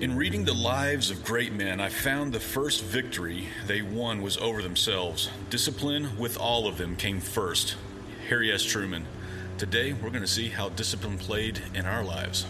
In reading the lives of great men, I found the first victory they won was over themselves. Discipline with all of them came first. Harry S. Truman. Today, we're going to see how discipline played in our lives.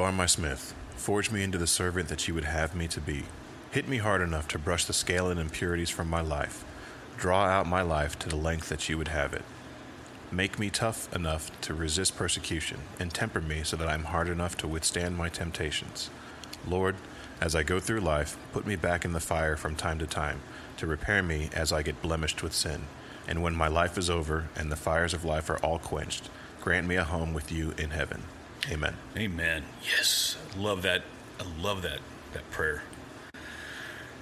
You are my smith. Forge me into the servant that you would have me to be. Hit me hard enough to brush the scale and impurities from my life. Draw out my life to the length that you would have it. Make me tough enough to resist persecution, and temper me so that I am hard enough to withstand my temptations. Lord, as I go through life, put me back in the fire from time to time, to repair me as I get blemished with sin. And when my life is over and the fires of life are all quenched, grant me a home with you in heaven. Amen. Amen. Yes, I love that. I love that that prayer.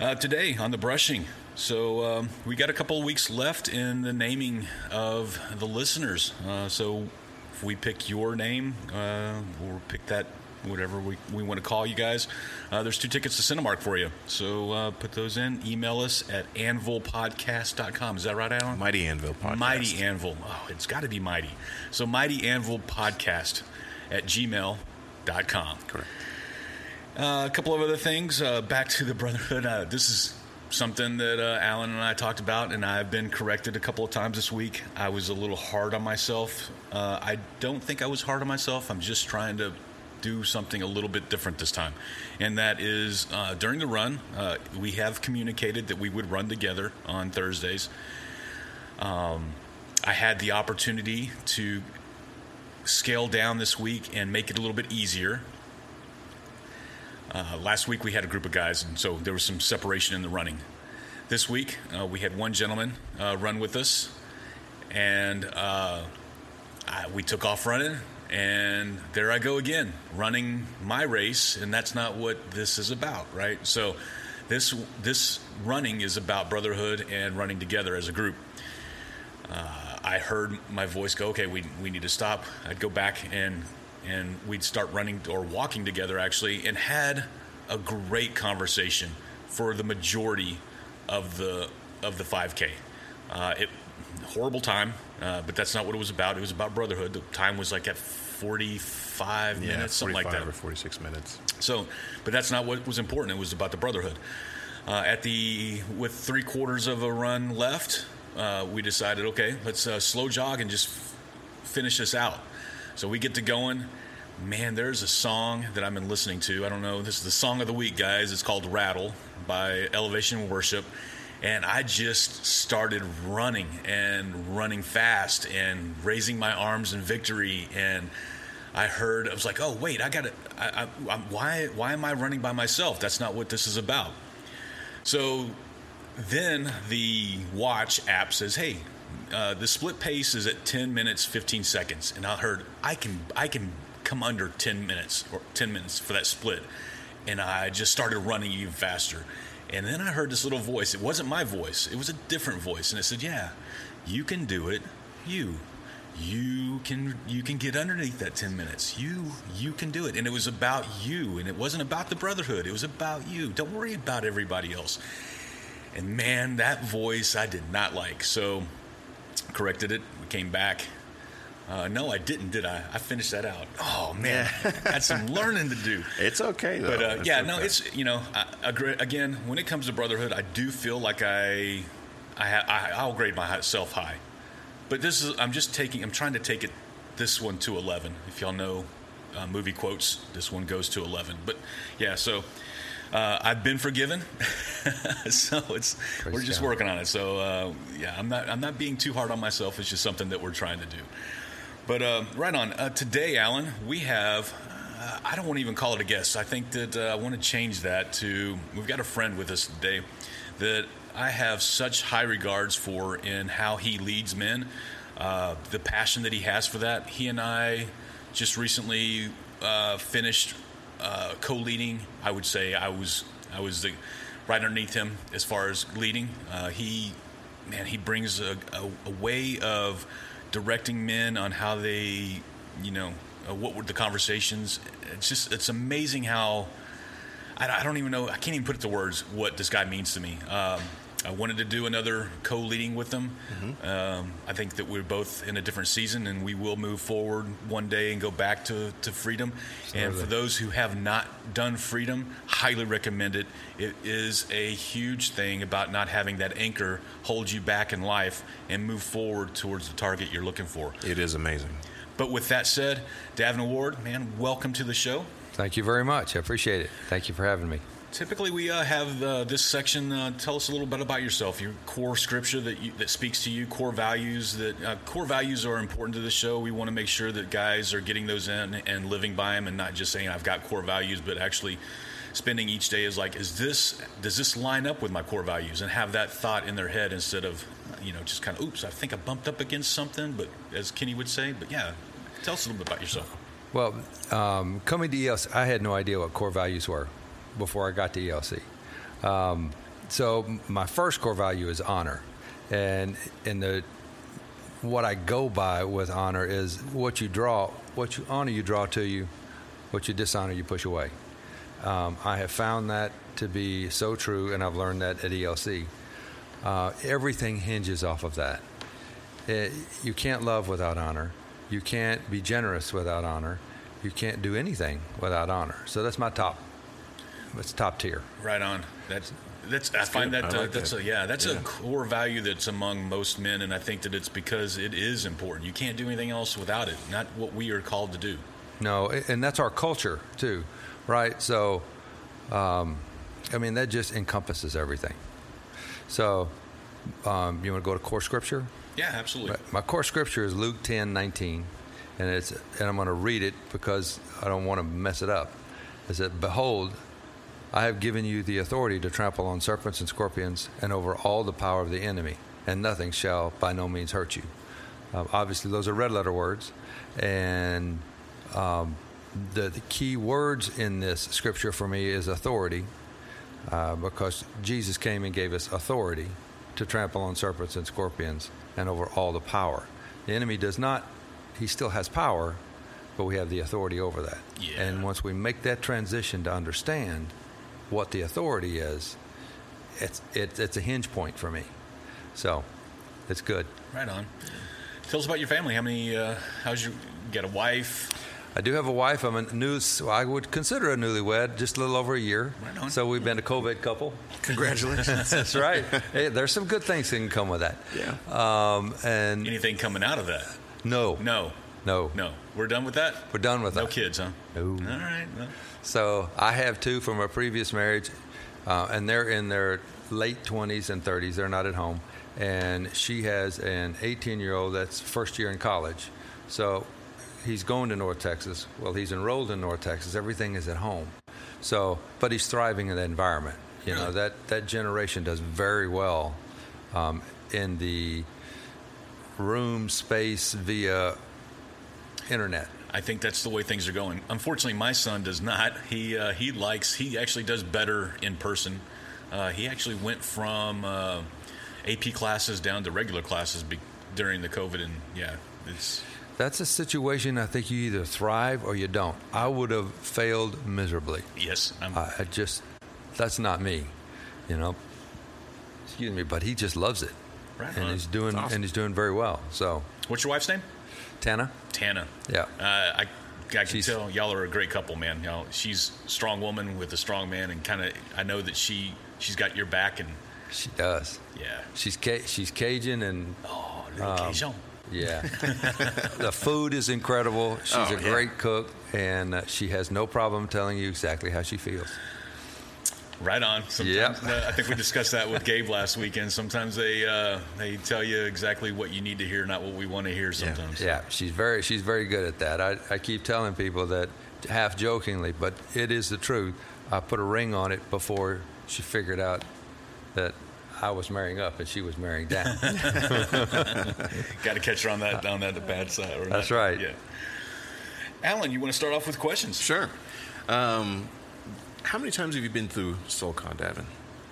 Uh, today on the brushing, so um, we got a couple of weeks left in the naming of the listeners. Uh, so if we pick your name, uh, or pick that whatever we, we want to call you guys, uh, there's two tickets to Cinemark for you. So uh, put those in. Email us at anvilpodcast.com. Is that right, Alan? Mighty Anvil Podcast. Mighty Anvil. Oh, it's got to be mighty. So Mighty Anvil Podcast at gmail.com. Correct. Uh, a couple of other things. Uh, back to the Brotherhood. Uh, this is something that uh, Alan and I talked about, and I've been corrected a couple of times this week. I was a little hard on myself. Uh, I don't think I was hard on myself. I'm just trying to do something a little bit different this time. And that is uh, during the run, uh, we have communicated that we would run together on Thursdays. Um, I had the opportunity to scale down this week and make it a little bit easier. Uh, last week we had a group of guys, and so there was some separation in the running. This week uh, we had one gentleman uh, run with us, and uh, I, we took off running, and there I go again, running my race, and that's not what this is about, right? So this this running is about brotherhood and running together as a group. Uh, I heard my voice go, okay, we, we need to stop. I'd go back and and we'd start running or walking together actually, and had a great conversation for the majority of the of the 5K. Uh, it horrible time, uh, but that's not what it was about. It was about brotherhood. The time was like at 45 Yeah, minutes, something like 45 that. or 46 minutes. So, but that's not what was important. It was about the brotherhood. Uh, at the with three quarters of a run left, uh, we decided, okay, let's uh, slow jog and just f- finish this out. So we get to going. Man, there's a song that I've been listening to. I don't know. This is the song of the week, guys. It's called "Rattle" by Elevation Worship, and I just started running and running fast and raising my arms in victory and. I heard I was like, oh wait, I got to. Why why am I running by myself? That's not what this is about. So then the watch app says, hey, uh, the split pace is at 10 minutes 15 seconds, and I heard I can I can come under 10 minutes or 10 minutes for that split, and I just started running even faster. And then I heard this little voice. It wasn't my voice. It was a different voice, and it said, "Yeah, you can do it. You, you can you can get underneath that 10 minutes. You you can do it." And it was about you, and it wasn't about the brotherhood. It was about you. Don't worry about everybody else. And man, that voice I did not like. So corrected it. We came back. Uh, no, I didn't, did I? I finished that out. Oh man, had some learning to do. It's okay, though. But uh, yeah, no, it's you know, I, agree, again, when it comes to brotherhood, I do feel like I, I, I I'll grade myself high, but this is I'm just taking I'm trying to take it this one to eleven. If y'all know uh, movie quotes, this one goes to eleven. But yeah, so uh, I've been forgiven, so it's we're just God. working on it. So uh, yeah, I'm not I'm not being too hard on myself. It's just something that we're trying to do. But uh, right on. Uh, today, Alan, we have. Uh, I don't want to even call it a guest. I think that uh, I want to change that to. We've got a friend with us today that I have such high regards for in how he leads men, uh, the passion that he has for that. He and I just recently uh, finished uh, co-leading, I would say I was I was the right underneath him as far as leading. Uh, he, man, he brings a, a, a, way of directing men on how they, you know, uh, what were the conversations. It's just it's amazing how I, I, don't even know I can't even put it to words what this guy means to me. Um, I wanted to do another co-leading with them. Mm-hmm. Um, I think that we're both in a different season, and we will move forward one day and go back to, to freedom. and for those who have not done freedom, highly recommend it. It is a huge thing about not having that anchor hold you back in life and move forward towards the target you're looking for. It is amazing. But with that said, Davin Ward, man, welcome to the show. Thank you very much. I appreciate it. Thank you for having me. Typically, we uh, have uh, this section. Uh, tell us a little bit about yourself, your core scripture that you, that speaks to you, core values. That uh, core values are important to the show. We want to make sure that guys are getting those in and living by them, and not just saying I've got core values, but actually spending each day is like, is this does this line up with my core values, and have that thought in their head instead of you know just kind of oops, I think I bumped up against something. But as Kenny would say, but yeah, tell us a little bit about yourself. Well, um, coming to ELC, I had no idea what core values were before I got to ELC. Um, so my first core value is honor, and in the what I go by with honor is what you draw, what you honor you draw to you, what you dishonor you push away. Um, I have found that to be so true, and I've learned that at ELC. Uh, everything hinges off of that. It, you can't love without honor. You can't be generous without honor. You can't do anything without honor. So that's my top it's top tier. Right on. That's that's, I find that, I like uh, that's that. a yeah that's yeah. a core value that's among most men, and I think that it's because it is important. You can't do anything else without it. Not what we are called to do. No, and that's our culture too, right? So, um, I mean that just encompasses everything. So, um, you want to go to core scripture? Yeah, absolutely. My core scripture is Luke 10, 19, and it's and I'm going to read it because I don't want to mess it up. It said, "Behold." I have given you the authority to trample on serpents and scorpions and over all the power of the enemy, and nothing shall by no means hurt you. Uh, obviously, those are red letter words, and um, the, the, key words in this scripture for me is authority, uh, because Jesus came and gave us authority to trample on serpents and scorpions and over all the power. The enemy does not, he still has power, but we have the authority over that. Yeah. And once we make that transition to understand what the authority is, it's it, it's a hinge point for me. So it's good. Right on. Tell us about your family. How many? Uh, how's your? You got a wife? I do have a wife. I'm a new. I would consider a newlywed, just a little over a year. Right on. So we've been a COVID couple. Congratulations. That's right. Hey, there's some good things that can come with that. Yeah. Um, and anything coming out of that? No. No. No. No. We're done with that. We're done with no that. No kids, huh? No. All right. Well. So I have two from a previous marriage, uh, and they're in their late 20s and 30s. They're not at home. And she has an 18 year old that's first year in college. So he's going to North Texas. Well, he's enrolled in North Texas. Everything is at home. So, but he's thriving in that environment. You know that that generation does very well um, in the room space via internet. I think that's the way things are going. Unfortunately, my son does not. He uh, he likes. He actually does better in person. Uh, he actually went from uh, AP classes down to regular classes be- during the COVID, and yeah, it's. That's a situation I think you either thrive or you don't. I would have failed miserably. Yes, I, I just that's not me, you know. Excuse me, but he just loves it, right and on. he's doing awesome. and he's doing very well. So, what's your wife's name? Tana. Tana. Yeah. Uh, I, I can tell y'all are a great couple, man. Y'all, she's a strong woman with a strong man, and kind of I know that she she's got your back, and she does. Yeah. She's she's Cajun and oh, little um, Cajun. Yeah. the food is incredible. She's oh, a great yeah. cook, and uh, she has no problem telling you exactly how she feels. Right on. Sometimes, yep. I think we discussed that with Gabe last weekend. Sometimes they uh, they tell you exactly what you need to hear, not what we want to hear. Sometimes. Yeah, yeah. she's very she's very good at that. I, I keep telling people that half jokingly, but it is the truth. I put a ring on it before she figured out that I was marrying up and she was marrying down. Got to catch her on that on that bad side. That's right. Yeah. Alan, you want to start off with questions? Sure. Um, how many times have you been through SoulCon, Davin?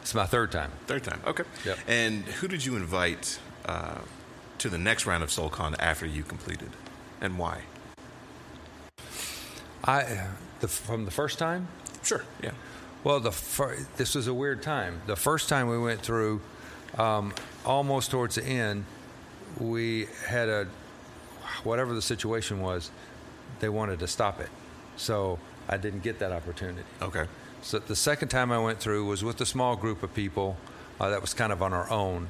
It's my third time. Third time. Okay. Yep. And who did you invite uh, to the next round of SoulCon after you completed, and why? I the, from the first time. Sure. Yeah. Well, the fir- this was a weird time. The first time we went through, um, almost towards the end, we had a whatever the situation was, they wanted to stop it, so I didn't get that opportunity. Okay. So the second time I went through was with a small group of people uh, that was kind of on our own,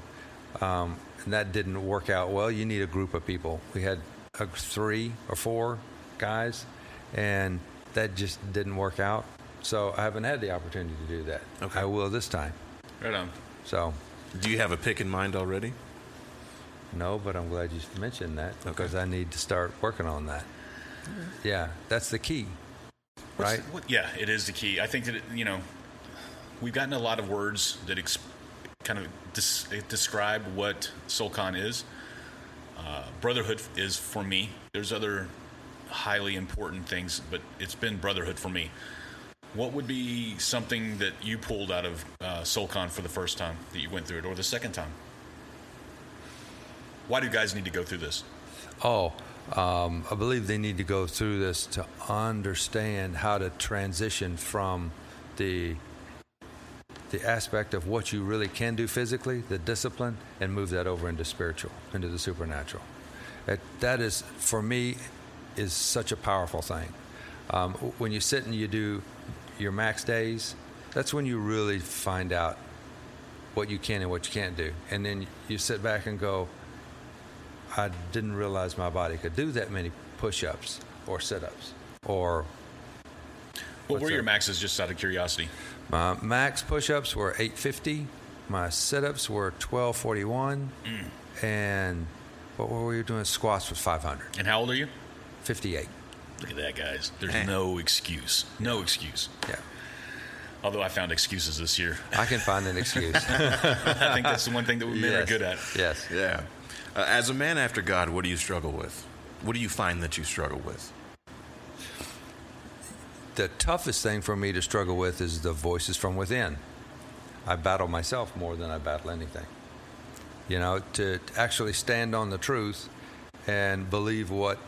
um, and that didn't work out well. You need a group of people. We had uh, three or four guys, and that just didn't work out. So I haven't had the opportunity to do that. Okay. I will this time. Right on. So Do you have a pick in mind already? no, but I'm glad you mentioned that Okay. because I need to start working on that. Yeah, that's the key, What's right? what- yeah, it is the key. I think that it, you know we've gotten a lot of words that ex- kind of des- describe what SoulCon is. Uh, brotherhood is for me. There's other highly important things, but it's been brotherhood for me. What would be something that you pulled out of uh, SoulCon for the first time that you went through it, or the second time? Why do you guys need to go through this? Oh, um, I believe they need to go through this to understand how to transition from the the aspect of what you really can do physically, the discipline, and move that over into spiritual, into the supernatural. That, that is, for me, is such a powerful thing. Um, when you sit and you do your max days, that's when you really find out what you can and what you can't do. And then you sit back and go, I didn't realize my body could do that many push-ups or sit-ups or What were your maxes, just out of curiosity? my max push-ups were 850 my sit-ups were 1241 mm. and what were we doing squats was 500 And how old are you? 58 Look at that, guys. There's Man. no excuse. No excuse. yeah Although I found excuses this year. i can find an excuse I think that's the one thing that we've been yes. good at. yes Yeah. Uh, as a man after God, what do you struggle with? What do you find that you struggle with? the toughest thing for me to struggle with is the voices from within. I battle myself more than I battle anything. You know, to actually stand on the truth and believe what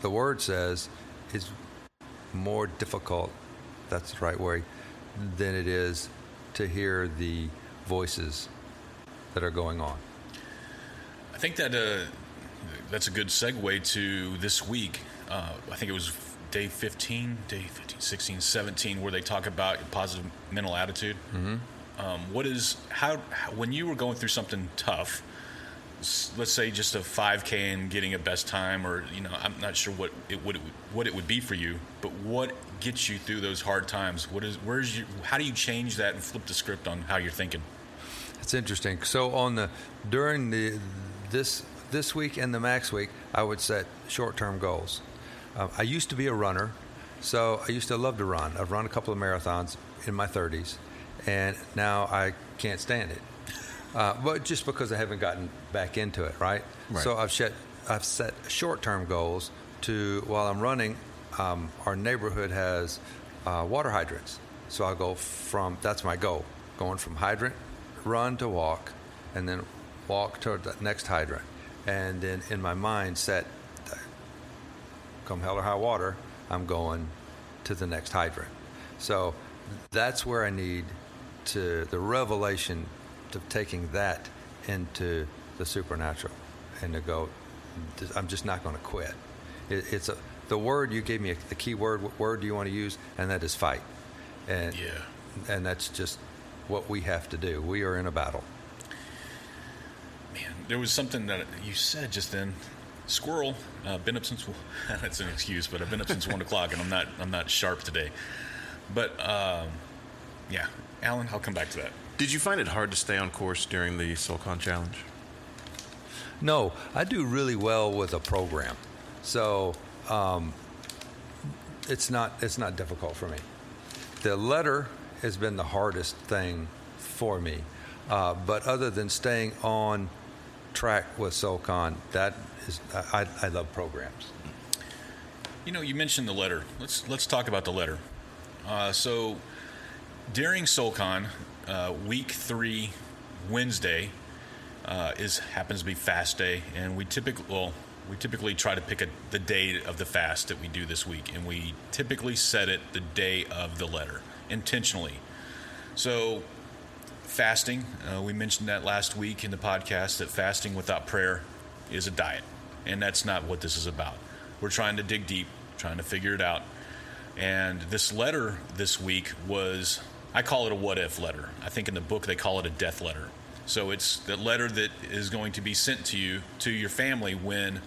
the word says is more difficult, that's the right word, than it is to hear the voices that are going on. I think that uh, that's a good segue to this week. Uh, I think it was day 15, day 15, 16, 17, where they talk about positive mental attitude. Mm-hmm. Um, what is how, how when you were going through something tough? Let's say just a 5K and getting a best time, or you know, I'm not sure what it would what it would be for you, but what gets you through those hard times? What is where's you? How do you change that and flip the script on how you're thinking? That's interesting. So on the during the this this week and the max week, I would set short-term goals. Um, I used to be a runner, so I used to love to run. I've run a couple of marathons in my 30s, and now I can't stand it. Uh, but just because I haven't gotten back into it, right? Right. So I've set I've set short-term goals to while I'm running. Um, our neighborhood has uh, water hydrants, so I'll go from that's my goal, going from hydrant, run to walk, and then walk toward the next hydrant, and then in my mind set, come hell or high water, I'm going to the next hydrant. So that's where I need to the revelation of taking that into the supernatural and to go. I'm just not going to quit. It, it's a the word you gave me the key word. What word do you want to use? And that is fight. And Yeah. and that's just what we have to do. We are in a battle. Man, there was something that you said just then. Squirrel, uh, been up since. That's an excuse, but I've been up since one o'clock, and I'm not. I'm not sharp today. But um, yeah, Alan, I'll come back to that. Did you find it hard to stay on course during the SoulCon challenge? No, I do really well with a program, so um, it's not it's not difficult for me. The letter has been the hardest thing for me, uh, but other than staying on track with SoulCon, that is I, I love programs. You know, you mentioned the letter. Let's let's talk about the letter. Uh, so during SoulCon, uh, week three, Wednesday, uh, is happens to be fast day, and we typically well we typically try to pick a, the day of the fast that we do this week, and we typically set it the day of the letter intentionally. So fasting, uh, we mentioned that last week in the podcast that fasting without prayer is a diet, and that's not what this is about. We're trying to dig deep, trying to figure it out. And this letter this week was, I call it a what if letter. I think in the book they call it a death letter. So it's the letter that is going to be sent to you, to your family, when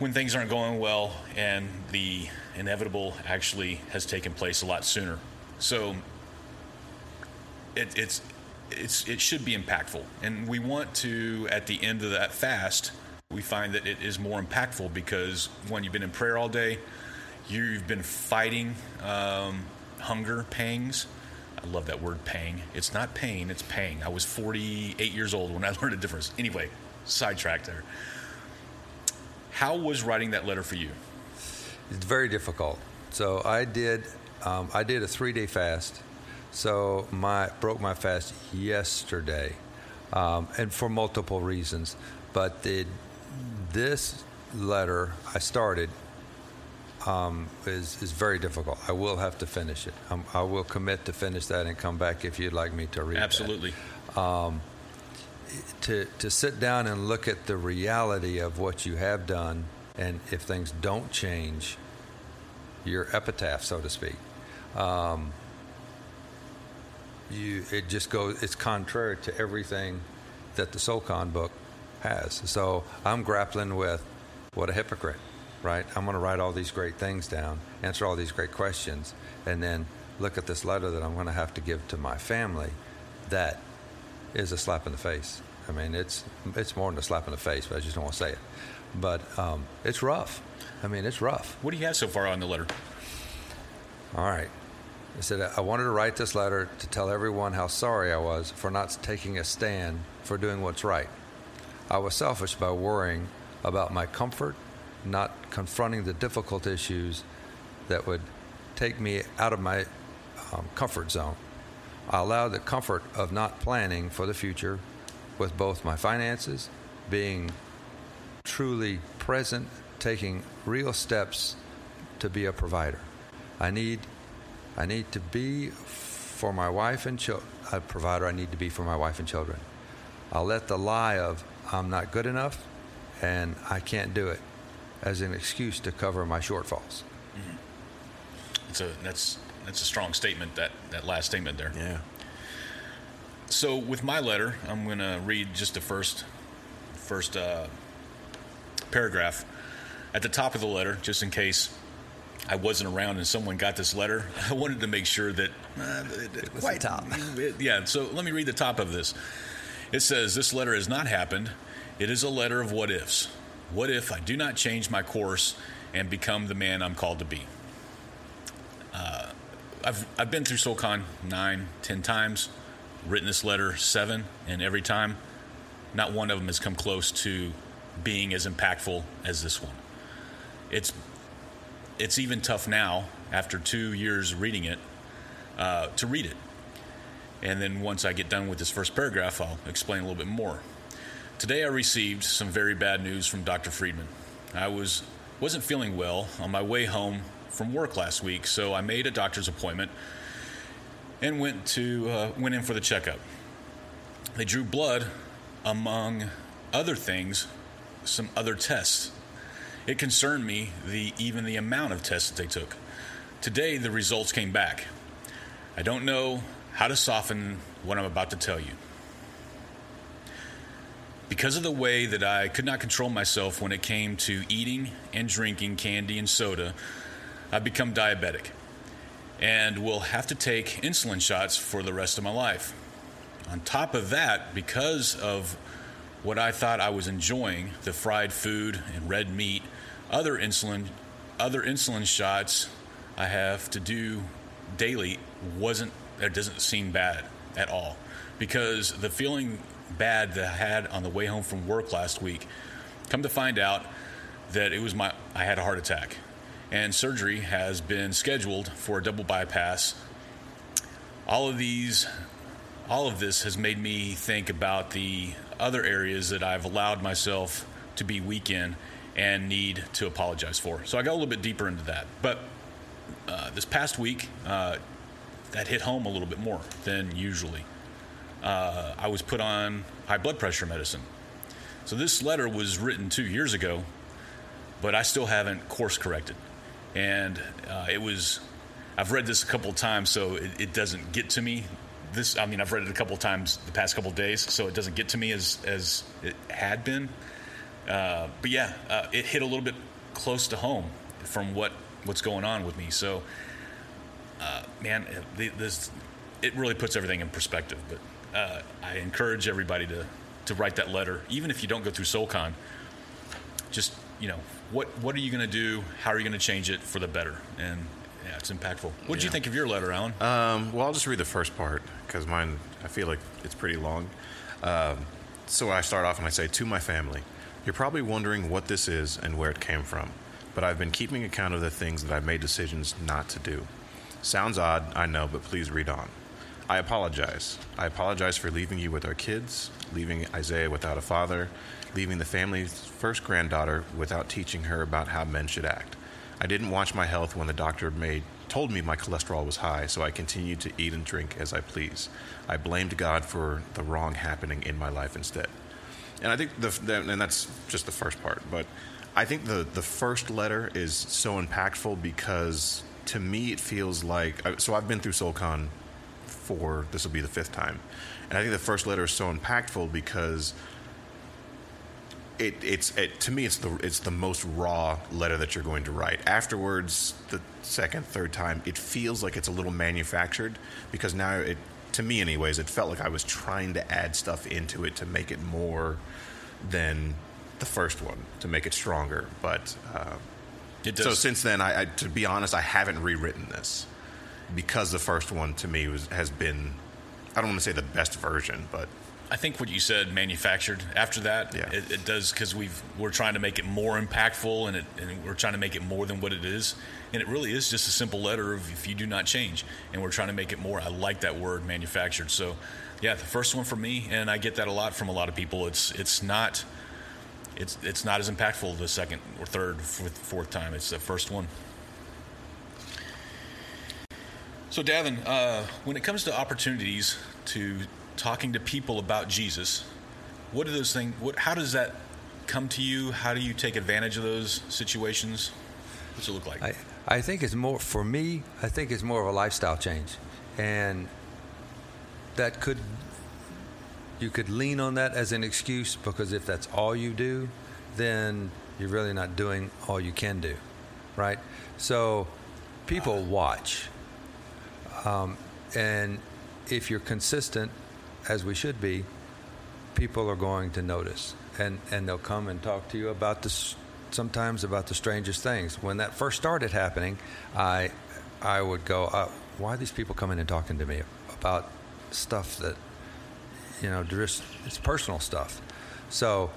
when things aren't going well and the inevitable actually has taken place a lot sooner. So it, it's it's it should be impactful, and we want to at the end of that fast, we find that it is more impactful because when you've been in prayer all day, you've been fighting um, hunger pangs I love that word pang. It's not pain, it's pang. I was 48 years old when I learned the difference. Anyway, sidetracked there. How was writing that letter for you? It's very difficult. So I did, um, I did a three day fast. So my broke my fast yesterday, um, and for multiple reasons. But the, this letter I started um, is is very difficult. I will have to finish it. Um, I will commit to finish that and come back if you'd like me to read. Absolutely. Um, to to sit down and look at the reality of what you have done, and if things don't change, your epitaph, so to speak. Um, you it just goes. It's contrary to everything that the SoulCon book has. So I'm grappling with what a hypocrite right? I'm going to write all these great things down, answer all these great questions, and then look at this letter that I'm going to have to give to my family. That is a slap in the face. I mean, it's it's more than a slap in the face, but I just don't want to say it. But um, it's rough. I mean, it's rough. What do you have so far on the letter? All right. I said, I wanted to write this letter to tell everyone how sorry I was for not taking a stand for doing what's right. I was selfish by worrying about my comfort not confronting the difficult issues that would take me out of my um, comfort zone. I allowed the comfort of not planning for the future with both my finances, being truly present, taking real steps to be a provider. I need, I need to be for my wife and children, a provider I need to be for my wife and children. I'll let the lie of I'm not good enough and I can't do it as an excuse to cover my shortfalls. Mm-hmm. It's a that's that's a strong statement. That that last statement there. Yeah. So with my letter, I'm going to read just the first first uh, paragraph at the top of the letter, just in case I wasn't around and someone got this letter. I wanted to make sure that uh, it, it quite top. It, yeah. So let me read the top of this. It says, "This letter has not happened. It is a letter of what ifs." What if I do not change my course and become the man I'm called to be? Uh, I've, I've been through SoulCon nine, ten times, written this letter seven, and every time, not one of them has come close to being as impactful as this one. It's it's even tough now after two years reading it uh, to read it. And then once I get done with this first paragraph, I'll explain a little bit more. Today I received some very bad news from Dr. Friedman. I was wasn't feeling well on my way home from work last week, so I made a doctor's appointment and went to uh, went in for the checkup. They drew blood, among other things, some other tests. It concerned me the even the amount of tests that they took. Today the results came back. I don't know how to soften what I'm about to tell you. Because of the way that I could not control myself when it came to eating and drinking candy and soda, I've become diabetic and will have to take insulin shots for the rest of my life. On top of that, because of what I thought I was enjoying, the fried food and red meat, other insulin other insulin shots I have to do daily wasn't it doesn't seem bad at all because the feeling bad that I had on the way home from work last week. Come to find out that it was my I had a heart attack, and surgery has been scheduled for a double bypass. All of these, all of this has made me think about the other areas that I've allowed myself to be weak in and need to apologize for. So I got a little bit deeper into that. But uh, this past week, uh, that hit home a little bit more than usually. Uh, I was put on high blood pressure medicine. So this letter was written two years ago, but I still haven't course corrected. And uh, it was, I've read this a couple of times, so it, it, doesn't get to me. This, I mean, I've read it a couple of times the past couple of days, so it doesn't get to me as as it had been. Uh, but yeah, uh, it hit a little bit close to home from what what's going on with me. So, uh, man, this it really puts everything in perspective. But uh, I encourage everybody to to write that letter, even if you don't go through SoulCon. Just you know, what what are you going to do? How are you going to change it for the better? And yeah, it's impactful. What did yeah. you think of your letter, Alan? Um, well, I'll just read the first part because mine I feel like it's pretty long. Um, so I start off and I say to my family. You're probably wondering what this is and where it came from, but I've been keeping account of the things that I've made decisions not to do. Sounds odd, I know, but please read on. I apologize. I apologize for leaving you with our kids, leaving Isaiah without a father, leaving the family's first granddaughter without teaching her about how men should act. I didn't watch my health when the doctor made told me my cholesterol was high, so I continued to eat and drink as I please. I blamed God for the wrong happening in my life instead. And I think the, the and that's just the first part, but I think the the first letter is so impactful because to me it feels like so I've been through SoulCon for this will be the fifth time, and I think the first letter is so impactful because it, it's it, to me it's the it's the most raw letter that you're going to write. Afterwards, the second, third time, it feels like it's a little manufactured because now it to me anyways, it felt like I was trying to add stuff into it to make it more than the first one to make it stronger. But uh, it so since then, I, I, to be honest, I haven't rewritten this because the first one to me was has been I don't want to say the best version, but I think what you said manufactured after that yeah. it, it does because we've we're trying to make it more impactful and, it, and we're trying to make it more than what it is. And it really is just a simple letter of if you do not change and we're trying to make it more. I like that word manufactured. So yeah the first one for me and I get that a lot from a lot of people it's it's not it's it's not as impactful the second or third fourth, fourth time. It's the first one. So Davin uh, when it comes to opportunities to talking to people about Jesus, what are those things? What, how does that come to you? How do you take advantage of those situations? What's it look like? I, I think it's more for me. I think it's more of a lifestyle change, and that could you could lean on that as an excuse because if that's all you do, then you're really not doing all you can do, right? So people watch, um, and if you're consistent as we should be, people are going to notice, and and they'll come and talk to you about this. Sometimes about the strangest things. When that first started happening, I I would go, uh, why are these people coming and talking to me about stuff that you know, just it's personal stuff. So,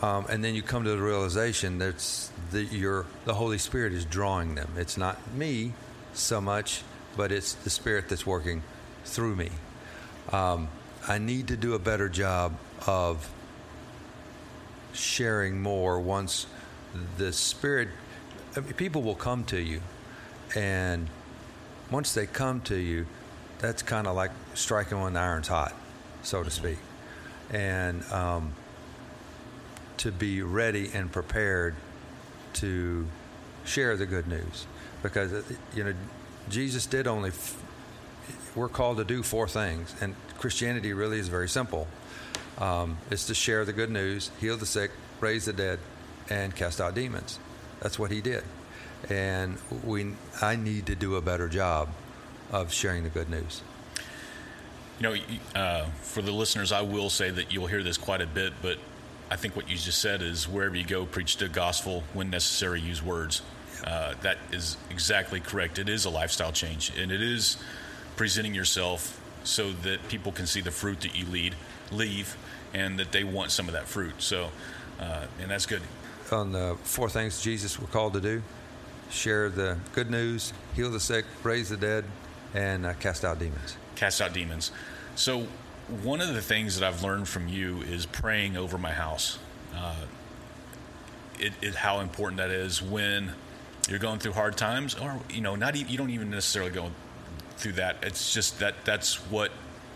um, and then you come to the realization that the, your the Holy Spirit is drawing them. It's not me so much, but it's the Spirit that's working through me. Um, I need to do a better job of sharing more once the Spirit. I mean, people will come to you, and once they come to you, that's kind of like striking when the iron's hot, so to speak. And um, to be ready and prepared to share the good news, because you know Jesus did only we're called to do four things, and Christianity really is very simple. Um, it's to share the good news, heal the sick, raise the dead, and cast out demons. That's what he did, and we. I need to do a better job of sharing the good news. You know, uh, for the listeners, I will say that you'll hear this quite a bit, but I think what you just said is wherever you go, preach the gospel. When necessary, use words. Uh, that is exactly correct. It is a lifestyle change, and it is presenting yourself so that people can see the fruit that you lead, leave, and that they want some of that fruit. So, uh, and that's good. On the four things Jesus were called to do, share the good news, heal the sick, raise the dead, and uh, cast out demons. Cast out demons. So, one of the things that I've learned from you is praying over my house. Uh, it, it, how important that is when you're going through hard times, or you know, not e- you don't even necessarily go through that. It's just that that's what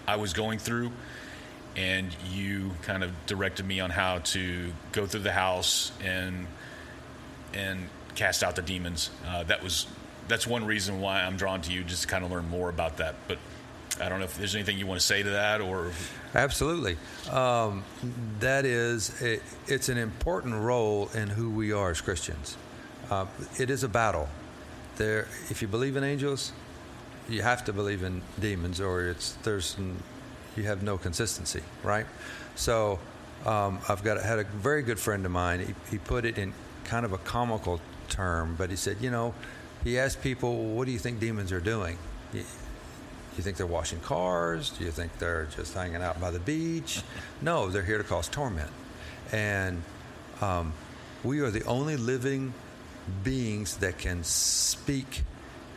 I was going through, and you kind of directed me on how to go through the house and and cast out the demons. Uh, that was that's one reason why I'm drawn to you, just to kind of learn more about that. But I don't know if there's anything you want to say to that, or absolutely. Um, that is, a, it's an important role in who we are as Christians. Uh, it is a battle. There, if you believe in angels, you have to believe in demons, or it's there's you have no consistency, right? So, um, I've got had a very good friend of mine. He, he put it in kind of a comical term, but he said, you know, he asked people, "What do you think demons are doing?" Do you think they're washing cars? Do you think they're just hanging out by the beach? No, they're here to cause torment. And um, we are the only living beings that can speak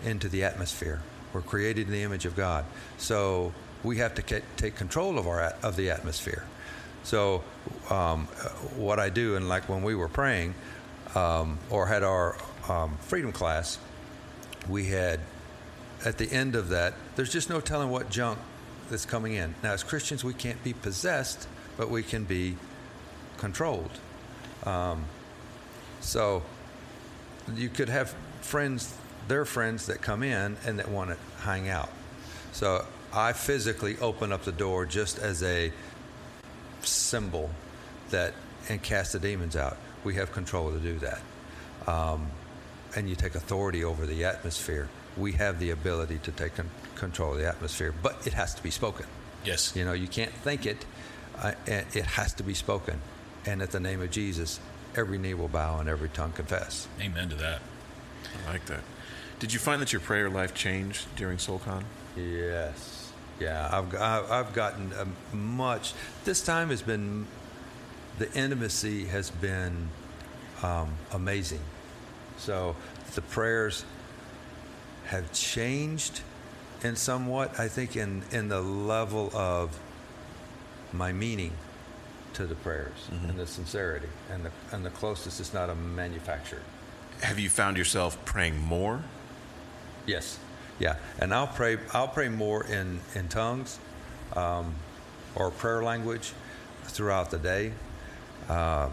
into the atmosphere. We're created in the image of God. So we have to take control of, our, of the atmosphere. So um, what I do, and like when we were praying um, or had our um, freedom class, we had at the end of that, there's just no telling what junk that's coming in. Now, as Christians, we can't be possessed, but we can be controlled. Um, so you could have friends, their friends that come in and that want to hang out. So I physically open up the door just as a symbol that and cast the demons out. We have control to do that. Um, and you take authority over the atmosphere. We have the ability to take con- control of the atmosphere, but it has to be spoken. Yes. You know, you can't think it, uh, it has to be spoken. And at the name of Jesus, every knee will bow and every tongue confess. Amen to that. I like that. Did you find that your prayer life changed during SoulCon? Yes. Yeah, I've, I've gotten much. This time has been, the intimacy has been um, amazing. So the prayers have changed in somewhat, I think, in, in the level of my meaning to the prayers mm-hmm. and the sincerity and the, and the closeness is not a manufactured. Have you found yourself praying more? Yes. Yeah. And I'll pray, I'll pray more in, in tongues um, or prayer language throughout the day. Uh,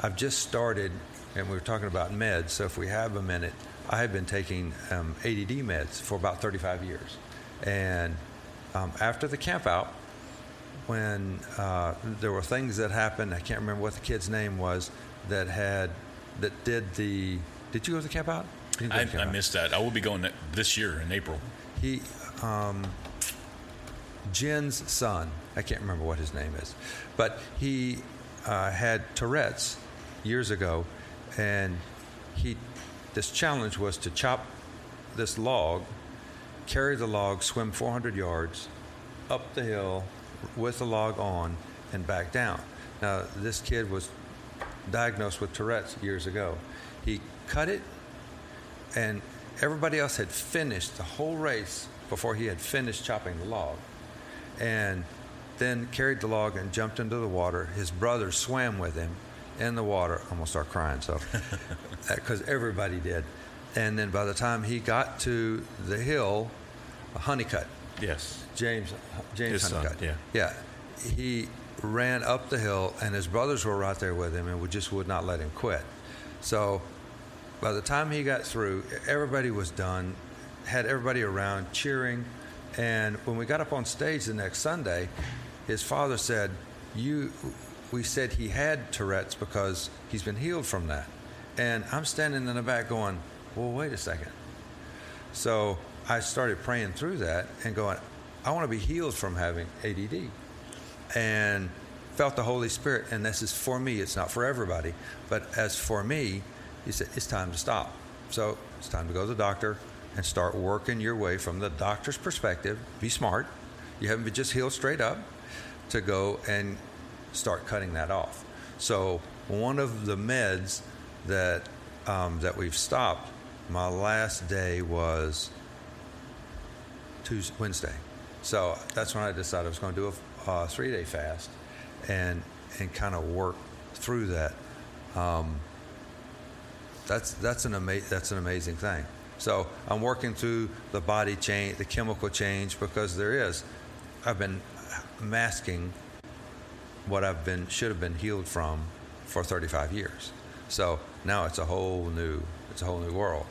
I've just started, and we were talking about meds, so if we have a minute, I have been taking um, ADD meds for about 35 years. And um, after the camp out, when uh, there were things that happened. I can't remember what the kid's name was that had that did the. Did you go to the camp out? I, I missed that. I will be going this year in April. He, um, Jen's son. I can't remember what his name is, but he uh, had Tourette's years ago, and he. This challenge was to chop this log, carry the log, swim 400 yards up the hill with the log on and back down. Now, this kid was diagnosed with Tourette's years ago. He cut it, and everybody else had finished the whole race before he had finished chopping the log. And then carried the log and jumped into the water. His brother swam with him in the water. I'm gonna start crying, so uh, because everybody did. And then by the time he got to the hill, a Honeycutt. Yes. James James his Honeycutt. Son, yeah. Yeah. He ran up the hill, and his brothers were right there with him, and we just would not let him quit. So, by the time he got through, everybody was done. Had everybody around cheering, and when we got up on stage the next Sunday, his father said, "You." We said he had Tourette's because he's been healed from that. And I'm standing in the back going, well, wait a second. So I started praying through that and going, I want to be healed from having ADD. And felt the Holy Spirit, and this is for me, it's not for everybody. But as for me, he said, it's time to stop. So it's time to go to the doctor and start working your way from the doctor's perspective. Be smart. You haven't been just healed straight up to go and start cutting that off. So one of the meds that um, that we've stopped my last day was Tuesday, Wednesday. So that's when I decided I was going to do a three day fast and, and kind of work through that. Um, that's, that's, an ama- that's an amazing thing. So I'm working through the body change, the chemical change, because there is. I've been masking what I've been should have been healed from for 35 years. So now it's a whole new it's a whole new world.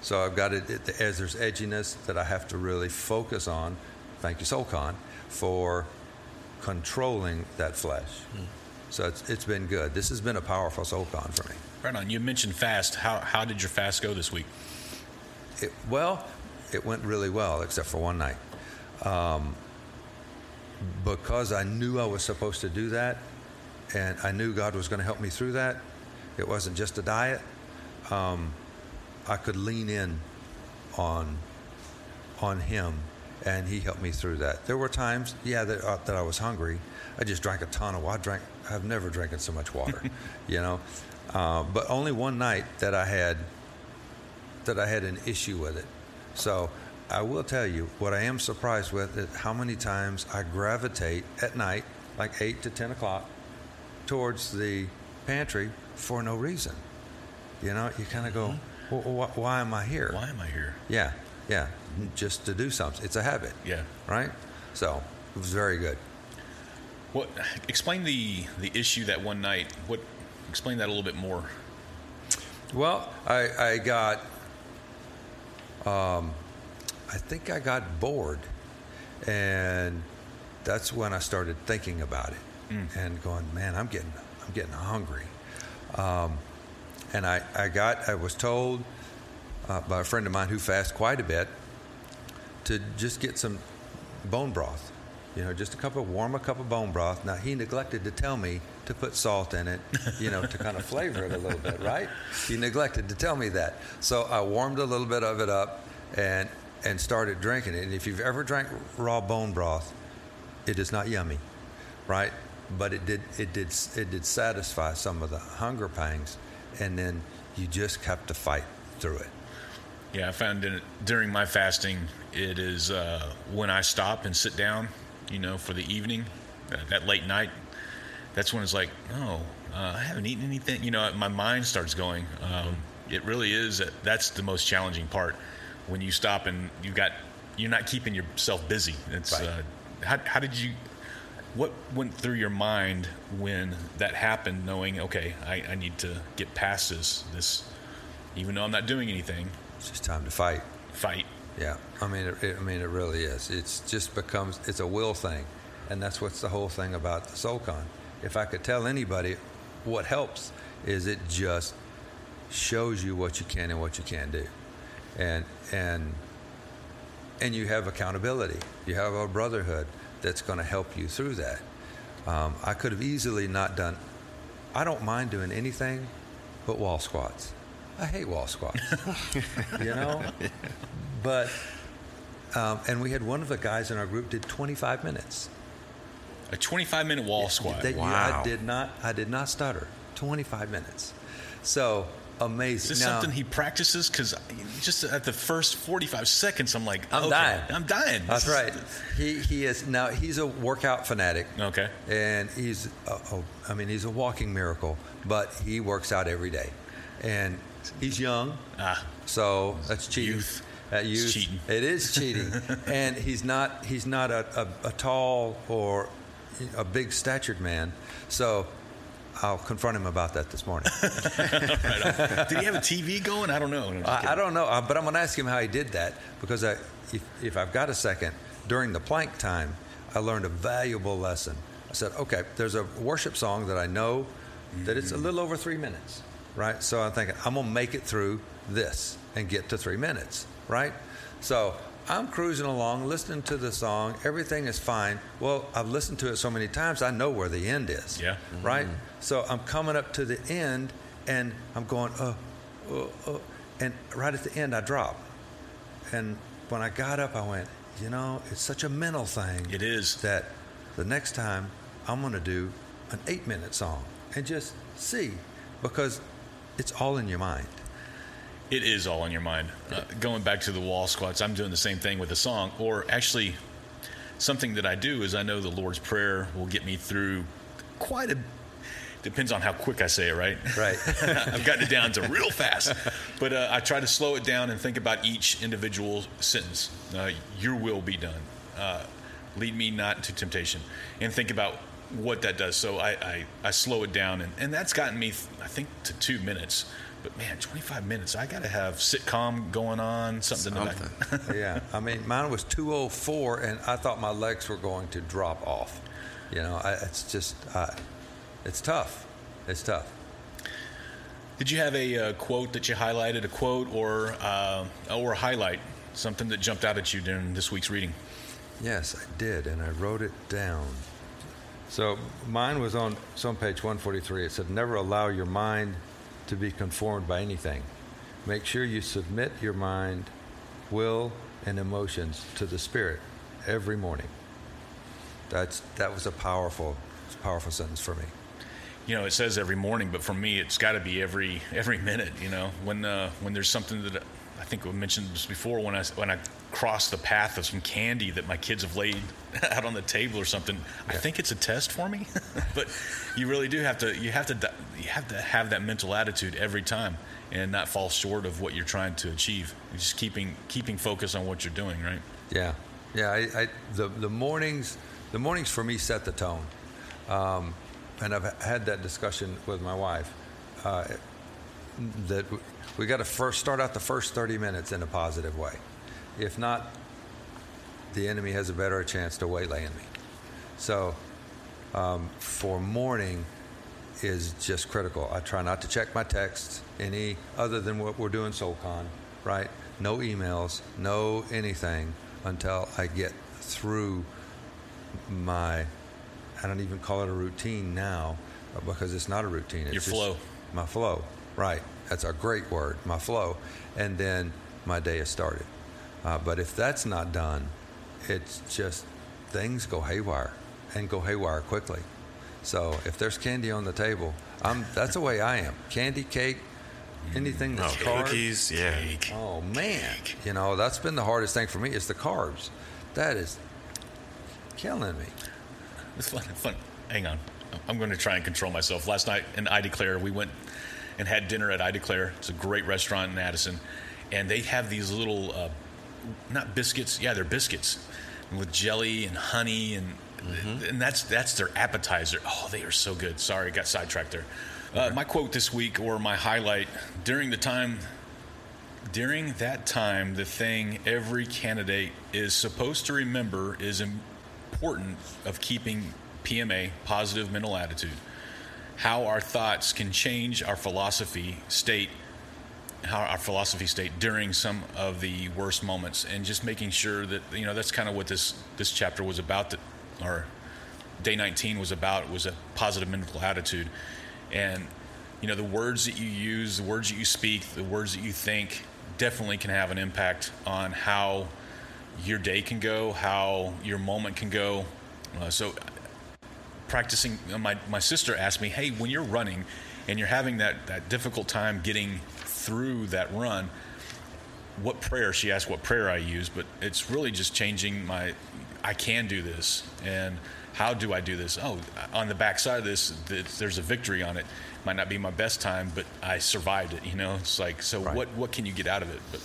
So I've got it, it as there's edginess that I have to really focus on. Thank you, SoulCon, for controlling that flesh. Mm. So it's, it's been good. This has been a powerful SoulCon for me. Right on. You mentioned fast. How how did your fast go this week? It, well, it went really well, except for one night. Um, because I knew I was supposed to do that, and I knew God was going to help me through that. It wasn't just a diet. Um, I could lean in on on Him, and He helped me through that. There were times, yeah, that, uh, that I was hungry. I just drank a ton of water. I drank. I've never drank so much water, you know. Uh, but only one night that I had that I had an issue with it. So I will tell you what I am surprised with is how many times I gravitate at night, like eight to ten o'clock, towards the pantry for no reason. You know, you kind of go, mm-hmm. well, wh- why am I here? Why am I here? Yeah, yeah, just to do something. It's a habit. Yeah. Right. So it was very good. What? Explain the the issue that one night. What? Explain that a little bit more. Well, I, I got um, I think I got bored, and that's when I started thinking about it mm. and going, man, I'm getting I'm getting hungry. Um, and I, I got I was told uh, by a friend of mine who fasts quite a bit to just get some bone broth. You know, just a cup of warm a cup of bone broth. Now he neglected to tell me to put salt in it, you know, to kind of flavor it a little bit, right? He neglected to tell me that. So I warmed a little bit of it up and and started drinking it. And if you've ever drank raw bone broth, it is not yummy, right? But it did it did it did satisfy some of the hunger pangs, and then you just have to fight through it. Yeah, I found it during my fasting. It is uh, when I stop and sit down, you know, for the evening, uh, that late night. That's when it's like, oh, uh, I haven't eaten anything. You know, my mind starts going. Um, it really is. That's the most challenging part when you stop and you got you're not keeping yourself busy. It's right. uh, how, how did you what went through your mind when that happened knowing okay I, I need to get past this this even though i'm not doing anything it's just time to fight fight yeah i mean it, it, i mean it really is it's just becomes it's a will thing and that's what's the whole thing about the soulcon if i could tell anybody what helps is it just shows you what you can and what you can't do and and and you have accountability. You have a brotherhood that's going to help you through that. Um, I could have easily not done. I don't mind doing anything but wall squats. I hate wall squats, you know. But um, and we had one of the guys in our group did 25 minutes. A 25 minute wall squat. That, wow. I did not. I did not stutter. 25 minutes. So amazing. Is this now, something he practices? Because just at the first 45 seconds, I'm like, I'm okay, dying. I'm dying. That's this right. He he is now. He's a workout fanatic. Okay. And he's, a, a, I mean, he's a walking miracle. But he works out every day, and he's young. Ah. So that's cheating. Youth. At youth, it's cheating. It is cheating, and he's not. He's not a, a, a tall or a big statured man. So I'll confront him about that this morning. right did he have a TV going? I don't know. I, I, don't know, uh, but I'm going to ask him how he did that because I, if, if I've got a second, during the plank time, I learned a valuable lesson. I said, okay, there's a worship song that I know that it's a mm-hmm. little over three minutes, right? So I'm thinking, I'm going to make it through this and get to three minutes, right? So I'm cruising along, listening to the song. Everything is fine. Well, I've listened to it so many times, I know where the end is. Yeah. Right? Mm-hmm. So I'm coming up to the end, and I'm going, uh, uh, uh, and right at the end, I drop. And when I got up, I went, you know, it's such a mental thing. It is. That the next time I'm going to do an eight minute song and just see, because it's all in your mind. It is all in your mind. Uh, going back to the wall squats, I'm doing the same thing with a song, or actually, something that I do is I know the Lord's Prayer will get me through quite a. Depends on how quick I say it, right? Right. I've gotten it down to real fast, but uh, I try to slow it down and think about each individual sentence. Uh, Your will be done. Uh, lead me not into temptation, and think about what that does. So I, I, I slow it down, and, and that's gotten me, I think, to two minutes. But man, 25 minutes. I got to have sitcom going on, something. in the back. Something. yeah, I mean, mine was 204, and I thought my legs were going to drop off. You know, I, it's just, uh, it's tough. It's tough. Did you have a uh, quote that you highlighted, a quote or uh, or a highlight, something that jumped out at you during this week's reading? Yes, I did, and I wrote it down. So mine was on, some page 143. It said, Never allow your mind to be conformed by anything. Make sure you submit your mind, will, and emotions to the Spirit every morning. That's, that was a powerful, powerful sentence for me. You know, it says every morning, but for me, it's got to be every every minute. You know, when uh, when there's something that I think we mentioned this before, when I when I cross the path of some candy that my kids have laid out on the table or something, I think it's a test for me. but you really do have to you have to you have to have that mental attitude every time and not fall short of what you're trying to achieve. Just keeping keeping focus on what you're doing, right? Yeah, yeah. I, I, the the mornings, the mornings for me set the tone, um, and I've had that discussion with my wife. Uh, that we got to first start out the first 30 minutes in a positive way. If not, the enemy has a better chance to waylaying me. So, um, for morning is just critical. I try not to check my texts any other than what we're doing SoulCon, right? No emails, no anything until I get through my. I don't even call it a routine now uh, because it's not a routine. It's Your flow. My flow, right? That's a great word, my flow, and then my day has started. Uh, but if that's not done, it's just things go haywire and go haywire quickly. So if there's candy on the table, I'm, that's the way I am. Candy, cake, anything Oh, that's carbs. cookies, yeah. Oh man, you know that's been the hardest thing for me is the carbs. That is killing me. It's fun. Fun. Hang on. I'm going to try and control myself. Last night in Ida Claire, we went and had dinner at Ida Claire. It's a great restaurant in Addison, and they have these little, uh, not biscuits. Yeah, they're biscuits with jelly and honey, and and that's that's their appetizer. Oh, they are so good. Sorry, got sidetracked there. Uh, my quote this week, or my highlight, during the time during that time, the thing every candidate is supposed to remember is important of keeping PMA, positive mental attitude. How our thoughts can change our philosophy state, how our philosophy state during some of the worst moments, and just making sure that you know that's kind of what this this chapter was about. That or day 19 was about was a positive mental attitude, and you know the words that you use, the words that you speak, the words that you think, definitely can have an impact on how your day can go, how your moment can go. Uh, so, practicing, my, my sister asked me, hey, when you're running and you're having that, that difficult time getting through that run, what prayer? She asked what prayer I use, but it's really just changing my, I can do this. And how do I do this? Oh, on the back side of this, there's a victory on it. Might not be my best time, but I survived it. You know, it's like, so Right. what, what can you get out of it? But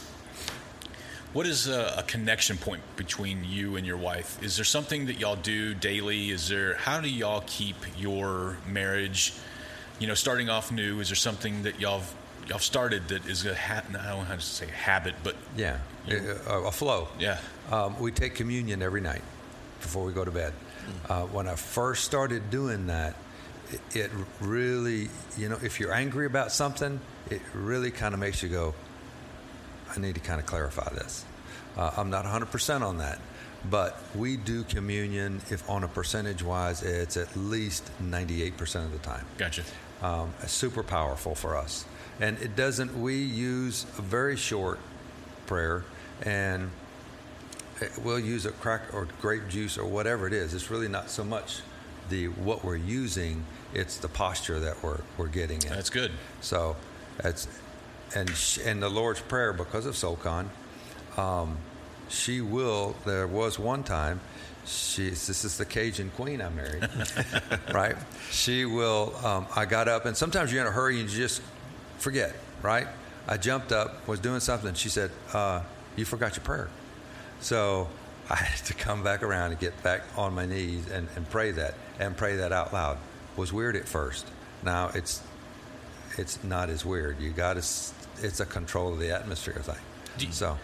what is a, a connection point between you and your wife? Is there something that y'all do daily? Is there how do y'all keep your marriage, you know, starting off new? Is there something that y'all y'all started that is a ha- I don't know how to say habit, but Yeah, a, a flow. yeah, Um, we take communion every night before we go to bed. Uh, when I first started doing that, it, it really, you know, if you're angry about something, it really kind of makes you go, I need to kind of clarify this. Uh, I'm not 100% on that, but we do communion if on a percentage wise, it's at least 98% of the time. gotcha. Um, super powerful for us. And it doesn't, we use a very short prayer and we'll use a crack or grape juice or whatever it is. It's really not so much the what we're using, it's the posture that we're, we're getting in. That's good. So that's, and sh and the Lord's prayer because of SoulCon, um, she will. There was one time. She, this is the Cajun queen I married, right? She will. Um, I got up, and sometimes you're in a hurry and you just forget, right? I jumped up, was doing something. She said, uh, "You forgot your prayer," so I had to come back around and get back on my knees and, and pray that and pray that out loud. was weird at first. Now it's it's not as weird. You got to. It's a control of the atmosphere thing. You- so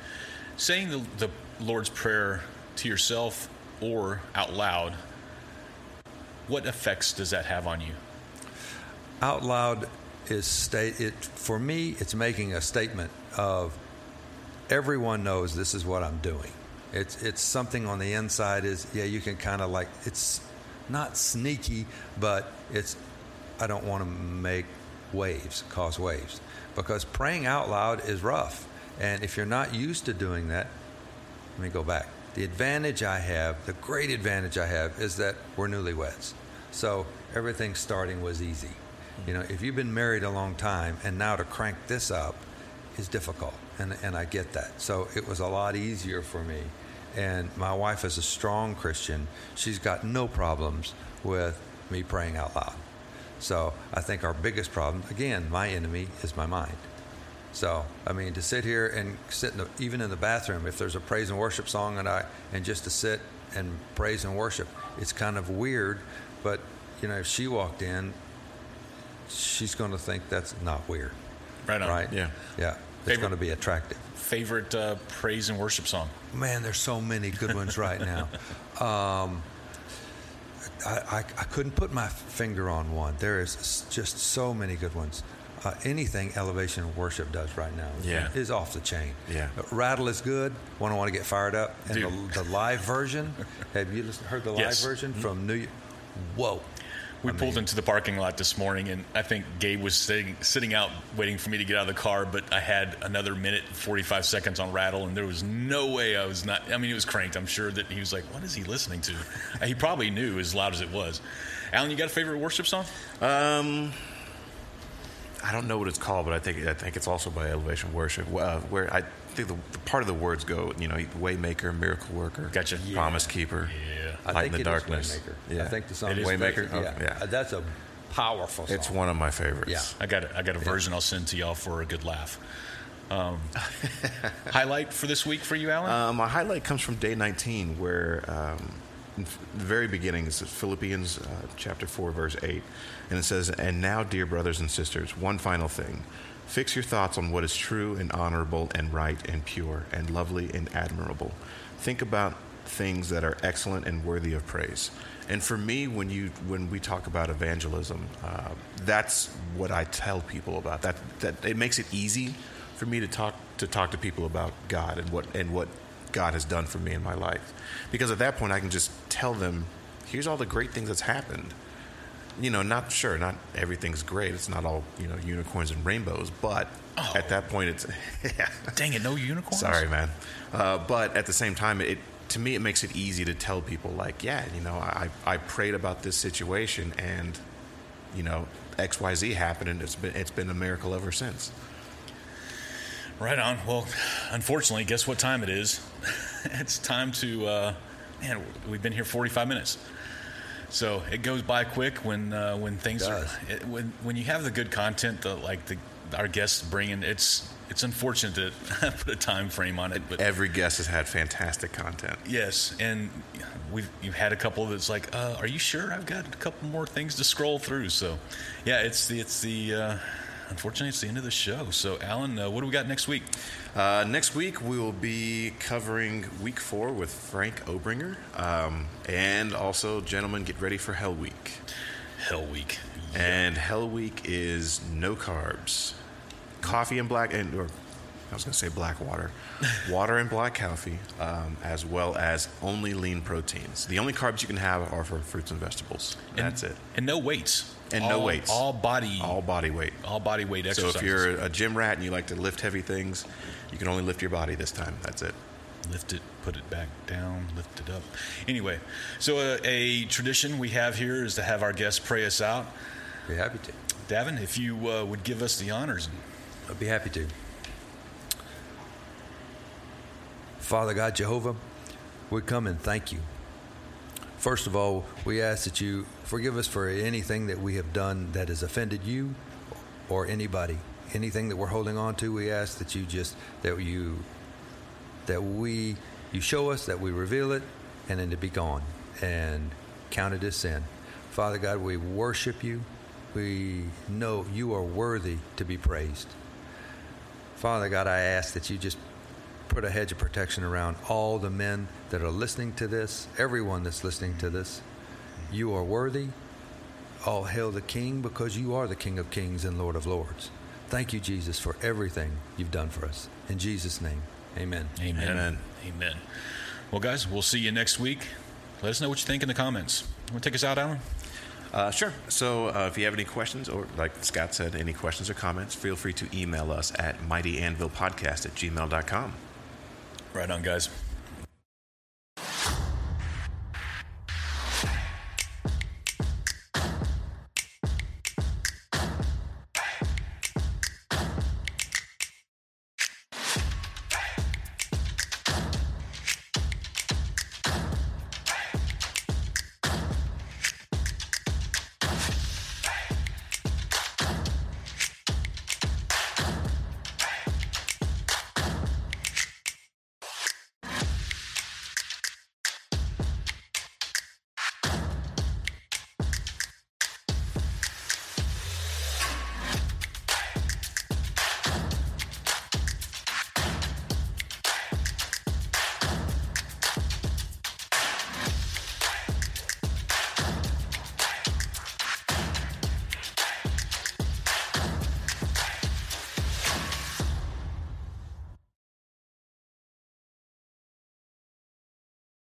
Saying the, the Lord's Prayer to yourself or out loud, what effects does that have on you? out loud is state it for me. It's making a statement of everyone knows this is what I'm doing. It's it's something on the inside. Is yeah, you can kind of like it's not sneaky, but it's I don't want to make waves, cause waves, because praying out loud is rough. And if you're not used to doing that, let me go back. The advantage I have, the great advantage I have, is that we're newlyweds. So everything starting was easy. You know, if you've been married a long time and now to crank this up is difficult, and, and I get that. So it was a lot easier for me. And my wife is a strong Christian. She's got no problems with me praying out loud. So I think our biggest problem, again, my enemy is my mind. So I mean, to sit here and sit in the, even in the bathroom, if there's a praise and worship song, and I and just to sit and praise and worship, it's kind of weird. But you know, if she walked in, she's going to think that's not weird, Right on. right? Yeah. yeah. It's going to be attractive. Favorite uh, praise and worship song? Man, there's so many good ones right now. Um, I, I, I couldn't put my finger on one. There is just so many good ones. Uh, anything Elevation Worship does right now is, Yeah. is off the chain. Yeah. Uh, Rattle is good. One I want to get fired up. And the, the live version, have you listened, heard the live Yes. version from New York? Whoa. We I pulled mean- into the parking lot this morning, and I think Gabe was sitting, sitting out waiting for me to get out of the car. But I had another minute, and forty-five seconds on rattle, and there was no way I was not. I mean, it was cranked. I'm sure that he was like, "What is he listening to?" He probably knew as loud as it was. Alan, you got a favorite worship song? Um, I don't know what it's called, but I think I think it's also by Elevation Worship. Uh, where I think the, the part of the words go, you know, Waymaker, Miracle Worker, Gotcha. Promise Keeper, Yeah. Light in the it is Darkness. Waymaker. Yeah. I think the song It is Waymaker? Yeah. Yeah. Uh, That's a powerful song. It's one of my favorites. Yeah. I got a, I got a version I'll send to y'all for a good laugh. Um, highlight for this week for you, Alan? Uh, my highlight comes from day 19, where um, in f- the very beginning, is Philippians uh, chapter 4, verse 8. And it says, And now, dear brothers and sisters, one final thing. Fix your thoughts on what is true and honorable and right and pure and lovely and admirable. Think about things that are excellent and worthy of praise. And for me, when you when we talk about evangelism, uh, that's what I tell people about. That that it makes it easy for me to talk to talk to people about God and what and what God has done for me in my life. Because at that point, I can just tell them, here's all the great things that's happened. You know, not sure, not everything's great. It's not all you know unicorns and rainbows, but Oh. at that point, it's yeah. Dang it, no unicorns. Sorry, man. Uh, but at the same time, it to me it makes it easy to tell people like, yeah, you know, I I prayed about this situation and you know X Y Z happened and it's been it's been a miracle ever since. Right on. Well, unfortunately, guess what time it is? it's time to. Uh, man, we've been here 45 minutes, so it goes by quick when uh, when things are it, when when you have the good content that like the our guests bring in. It's it's unfortunate to put a time frame on it, but Every guest has had fantastic content. yes, and we've you've had a couple that's like, uh, are you sure? I've got a couple more things to scroll through. So, yeah, it's the it's the. Uh, Unfortunately, it's the end of the show. So, Alan, uh, what do we got next week? Uh, next week we will be covering week four with Frank Obringer, um, and also, gentlemen, get ready for Hell Week. Hell Week. And Hell Week is no carbs, coffee and black, and or I was going to say black water, water and black coffee, um, as well as only lean proteins. The only carbs you can have are for fruits and vegetables. And- That's it. And no weights. And no All- weights. All body. All body weight. all body weight So if you're a gym rat and you like to lift heavy things, you can only lift your body this time. That's it. lift it, put it back down, lift it up. Anyway, so uh, a tradition we have here is to have our guests pray us out. Be happy to. Davin, if you uh, would give us the honors and I'd be happy to. Father God, Jehovah, we come and thank you. First of all, we ask that you forgive us for anything that we have done that has offended you or anybody. Anything that we're holding on to, we ask that you just that you that we you show us that we reveal it and then to be gone and count it as sin. Father God, we worship you. We know you are worthy to be praised. Father God, I ask that you just put a hedge of protection around all the men that are listening to this, everyone that's listening to this. You are worthy. All hail the King because you are the King of Kings and Lord of Lords. Thank you, Jesus, for everything you've done for us. In Jesus' name, amen. Amen. Amen. Amen. Well, guys, we'll see you next week. Let us know what you think in the comments. Want to take us out, Alan? Uh, sure. So uh, if you have any questions, or like Scott said, any questions or comments, feel free to email us at mightyanvilpodcast at gmail.com. Right on, guys.